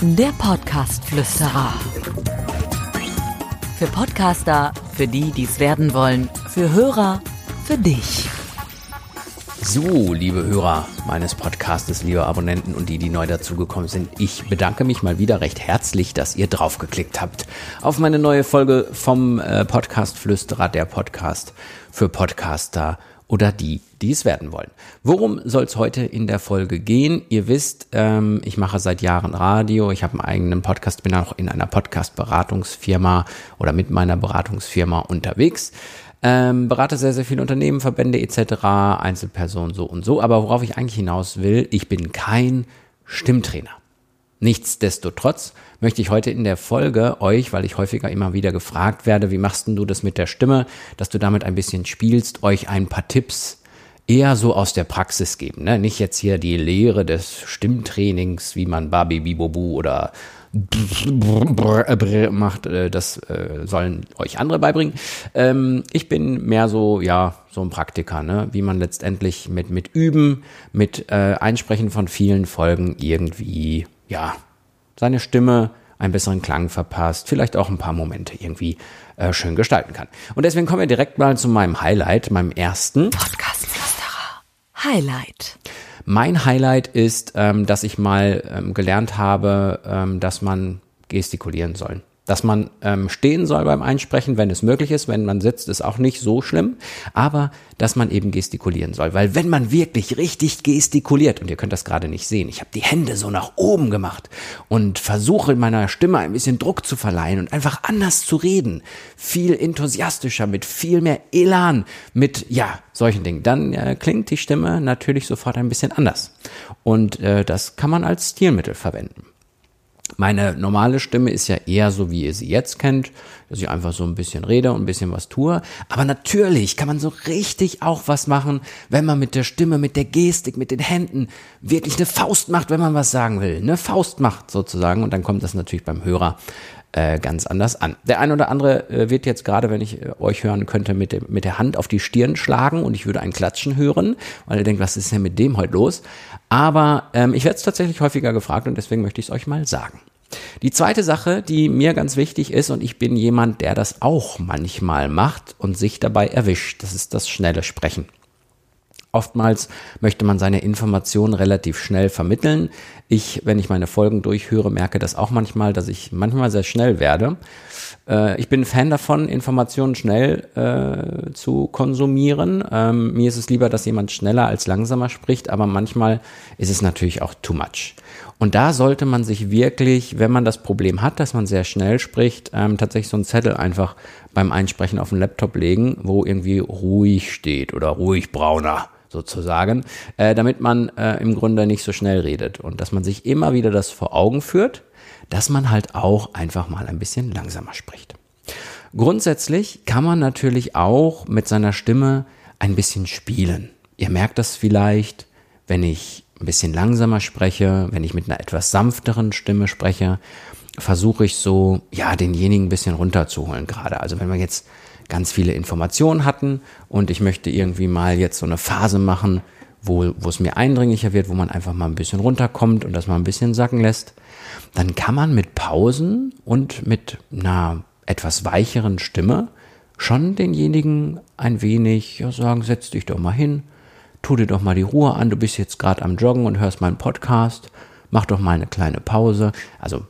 Der Podcast-Flüsterer. Für Podcaster, für die, die es werden wollen, für Hörer, für dich. So, liebe Hörer meines Podcastes, liebe Abonnenten und die, die neu dazugekommen sind, ich bedanke mich mal wieder recht herzlich, dass ihr draufgeklickt habt auf meine neue Folge vom äh, Podcast Flüsterer, der Podcast für Podcaster oder die, die es werden wollen. Worum soll es heute in der Folge gehen? Ihr wisst, ähm, ich mache seit Jahren Radio, ich habe einen eigenen Podcast, bin auch in einer Podcast-Beratungsfirma oder mit meiner Beratungsfirma unterwegs. Ähm, berate sehr, sehr viele Unternehmen, Verbände etc., Einzelpersonen so und so. Aber worauf ich eigentlich hinaus will, ich bin kein Stimmtrainer. Nichtsdestotrotz möchte ich heute in der Folge euch, weil ich häufiger immer wieder gefragt werde, wie machst denn du das mit der Stimme, dass du damit ein bisschen spielst, euch ein paar Tipps eher so aus der Praxis geben. Ne? Nicht jetzt hier die Lehre des Stimmtrainings, wie man Babi Bibobu oder macht, äh, das äh, sollen euch andere beibringen. Ähm, ich bin mehr so, ja, so ein Praktiker, ne? wie man letztendlich mit, mit Üben, mit äh, Einsprechen von vielen Folgen irgendwie, ja, seine Stimme einen besseren Klang verpasst, vielleicht auch ein paar Momente irgendwie schön gestalten kann. Und deswegen kommen wir direkt mal zu meinem Highlight, meinem ersten Podcast Highlight. Mein Highlight ist, ähm, dass ich mal ähm, gelernt habe, ähm, dass man gestikulieren soll dass man ähm, stehen soll beim Einsprechen, wenn es möglich ist. Wenn man sitzt, ist auch nicht so schlimm. Aber dass man eben gestikulieren soll. Weil wenn man wirklich richtig gestikuliert, und ihr könnt das gerade nicht sehen, ich habe die Hände so nach oben gemacht und versuche meiner Stimme ein bisschen Druck zu verleihen und einfach anders zu reden, viel enthusiastischer, mit viel mehr Elan, mit, ja, solchen Dingen, dann äh, klingt die Stimme natürlich sofort ein bisschen anders. Und äh, das kann man als Stilmittel verwenden. Meine normale Stimme ist ja eher so, wie ihr sie jetzt kennt, dass ich einfach so ein bisschen rede und ein bisschen was tue. Aber natürlich kann man so richtig auch was machen, wenn man mit der Stimme, mit der Gestik, mit den Händen wirklich eine Faust macht, wenn man was sagen will. Eine Faust macht sozusagen. Und dann kommt das natürlich beim Hörer äh, ganz anders an. Der ein oder andere äh, wird jetzt gerade, wenn ich äh, euch hören könnte, mit, dem, mit der Hand auf die Stirn schlagen und ich würde ein Klatschen hören, weil ihr denkt, was ist denn mit dem heute los? Aber ähm, ich werde es tatsächlich häufiger gefragt und deswegen möchte ich es euch mal sagen. Die zweite Sache, die mir ganz wichtig ist, und ich bin jemand, der das auch manchmal macht und sich dabei erwischt, das ist das schnelle Sprechen. Oftmals möchte man seine Informationen relativ schnell vermitteln. Ich, wenn ich meine Folgen durchhöre, merke das auch manchmal, dass ich manchmal sehr schnell werde. Äh, ich bin Fan davon, Informationen schnell äh, zu konsumieren. Ähm, mir ist es lieber, dass jemand schneller als langsamer spricht, aber manchmal ist es natürlich auch too much. Und da sollte man sich wirklich, wenn man das Problem hat, dass man sehr schnell spricht, ähm, tatsächlich so einen Zettel einfach beim Einsprechen auf den Laptop legen, wo irgendwie ruhig steht oder ruhig brauner sozusagen, äh, damit man äh, im Grunde nicht so schnell redet und dass man sich immer wieder das vor Augen führt, dass man halt auch einfach mal ein bisschen langsamer spricht. Grundsätzlich kann man natürlich auch mit seiner Stimme ein bisschen spielen. Ihr merkt das vielleicht, wenn ich ein bisschen langsamer spreche, wenn ich mit einer etwas sanfteren Stimme spreche, versuche ich so, ja, denjenigen ein bisschen runterzuholen gerade. Also wenn wir jetzt ganz viele Informationen hatten und ich möchte irgendwie mal jetzt so eine Phase machen, wo, wo es mir eindringlicher wird, wo man einfach mal ein bisschen runterkommt und das mal ein bisschen sacken lässt, dann kann man mit Pausen und mit einer etwas weicheren Stimme schon denjenigen ein wenig ja, sagen, setz dich doch mal hin, tu dir doch mal die Ruhe an, du bist jetzt gerade am Joggen und hörst meinen Podcast, mach doch mal eine kleine Pause. Also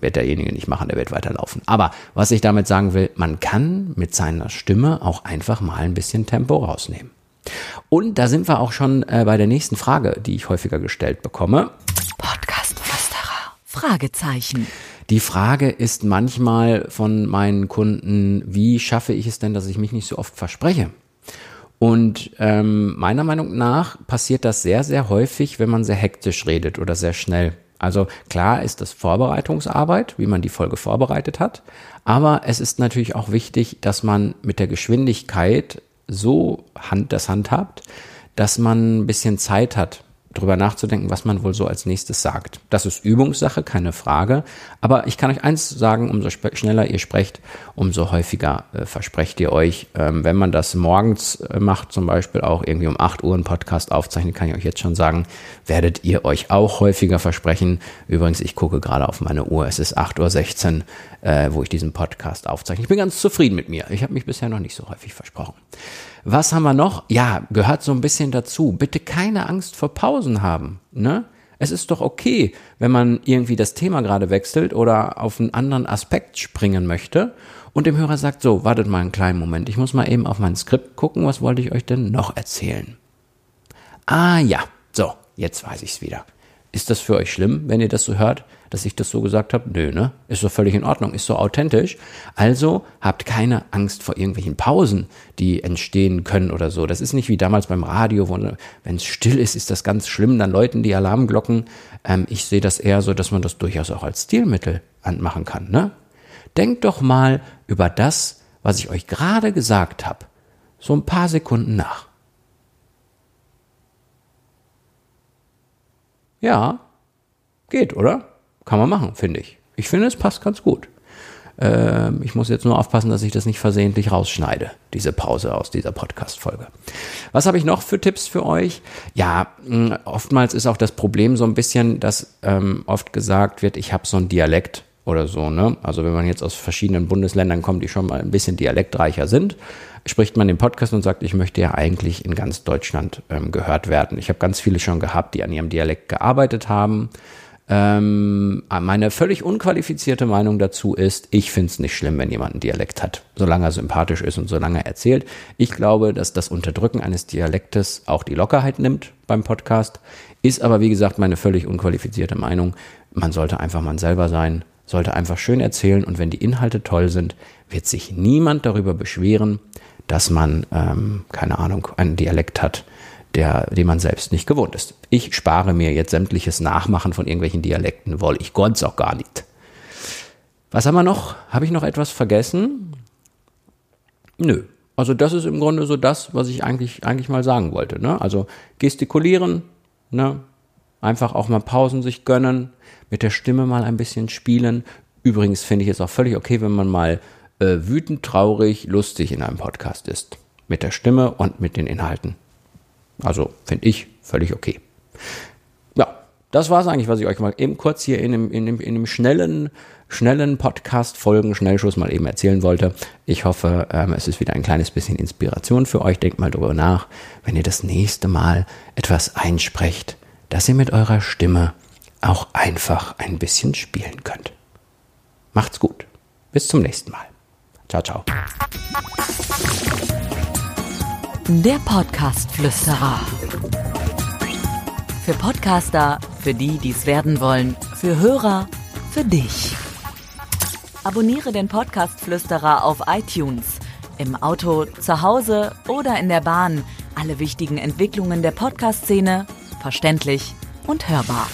wird derjenige nicht machen, der wird weiterlaufen. Aber was ich damit sagen will, man kann mit seiner Stimme auch einfach mal ein bisschen Tempo rausnehmen. Und da sind wir auch schon äh, bei der nächsten Frage, die ich häufiger gestellt bekomme. Podcast Flüsterer. Fragezeichen. Die Frage ist manchmal von meinen Kunden, wie schaffe ich es denn, dass ich mich nicht so oft verspreche? Und ähm, meiner Meinung nach passiert das sehr, sehr häufig, wenn man sehr hektisch redet oder sehr schnell. Also klar ist das Vorbereitungsarbeit, wie man die Folge vorbereitet hat, aber es ist natürlich auch wichtig, dass man mit der Geschwindigkeit so Hand das handhabt, dass man ein bisschen Zeit hat, drüber nachzudenken, was man wohl so als nächstes sagt. Das ist Übungssache, keine Frage. Aber ich kann euch eins sagen, umso schneller ihr sprecht, umso häufiger äh, versprecht ihr euch. Ähm, wenn man das morgens äh, macht, zum Beispiel auch irgendwie um 8 Uhr einen Podcast aufzeichnet, kann ich euch jetzt schon sagen, werdet ihr euch auch häufiger versprechen. Übrigens, ich gucke gerade auf meine Uhr. Es ist 8.16 Uhr, äh, wo ich diesen Podcast aufzeichne. Ich bin ganz zufrieden mit mir. Ich habe mich bisher noch nicht so häufig versprochen. Was haben wir noch? Ja, gehört so ein bisschen dazu. Bitte keine Angst vor Pausen haben. Ne? Es ist doch okay, wenn man irgendwie das Thema gerade wechselt oder auf einen anderen Aspekt springen möchte und dem Hörer sagt, so, wartet mal einen kleinen Moment, ich muss mal eben auf mein Skript gucken, was wollte ich euch denn noch erzählen? Ah ja, so, jetzt weiß ich's wieder. Ist das für euch schlimm, wenn ihr das so hört? dass ich das so gesagt habe? Nö, ne? Ist so völlig in Ordnung, ist so authentisch. Also habt keine Angst vor irgendwelchen Pausen, die entstehen können oder so. Das ist nicht wie damals beim Radio, wo wenn es still ist, ist das ganz schlimm, dann läuten die Alarmglocken. Ähm, ich sehe das eher so, dass man das durchaus auch als Stilmittel anmachen kann, ne? Denkt doch mal über das, was ich euch gerade gesagt habe, so ein paar Sekunden nach. Ja, geht, oder? Kann man machen, finde ich. Ich finde, es passt ganz gut. Ähm, ich muss jetzt nur aufpassen, dass ich das nicht versehentlich rausschneide, diese Pause aus dieser Podcast-Folge. Was habe ich noch für Tipps für euch? Ja, oftmals ist auch das Problem so ein bisschen, dass ähm, oft gesagt wird, ich habe so einen Dialekt oder so. Ne? Also wenn man jetzt aus verschiedenen Bundesländern kommt, die schon mal ein bisschen dialektreicher sind, spricht man den Podcast und sagt, ich möchte ja eigentlich in ganz Deutschland ähm, gehört werden. Ich habe ganz viele schon gehabt, die an ihrem Dialekt gearbeitet haben ähm, meine völlig unqualifizierte Meinung dazu ist, ich finde es nicht schlimm, wenn jemand einen Dialekt hat, solange er sympathisch ist und solange er erzählt. Ich glaube, dass das Unterdrücken eines Dialektes auch die Lockerheit nimmt beim Podcast. Ist aber, wie gesagt, meine völlig unqualifizierte Meinung. Man sollte einfach man selber sein, sollte einfach schön erzählen und wenn die Inhalte toll sind, wird sich niemand darüber beschweren, dass man, ähm, keine Ahnung, einen Dialekt hat der, den man selbst nicht gewohnt ist. Ich spare mir jetzt sämtliches Nachmachen von irgendwelchen Dialekten, woll ich ganz auch gar nicht. Was haben wir noch? Habe ich noch etwas vergessen? Nö. Also das ist im Grunde so das, was ich eigentlich, eigentlich mal sagen wollte. Ne? Also gestikulieren, ne? Einfach auch mal Pausen sich gönnen, mit der Stimme mal ein bisschen spielen. Übrigens finde ich es auch völlig okay, wenn man mal äh, wütend, traurig, lustig in einem Podcast ist. Mit der Stimme und mit den Inhalten. Also finde ich völlig okay. Ja, das war es eigentlich, was ich euch mal eben kurz hier in dem, in dem, in dem schnellen, schnellen Podcast-Folgen, Schnellschuss mal eben erzählen wollte. Ich hoffe, ähm, es ist wieder ein kleines bisschen Inspiration für euch. Denkt mal drüber nach, wenn ihr das nächste Mal etwas einsprecht, dass ihr mit eurer Stimme auch einfach ein bisschen spielen könnt. Macht's gut. Bis zum nächsten Mal. Ciao, ciao. Der Podcast-Flüsterer. Für Podcaster, für die, die es werden wollen, für Hörer, für dich. Abonniere den Podcast-Flüsterer auf iTunes, im Auto, zu Hause oder in der Bahn. Alle wichtigen Entwicklungen der Podcast-Szene verständlich und hörbar.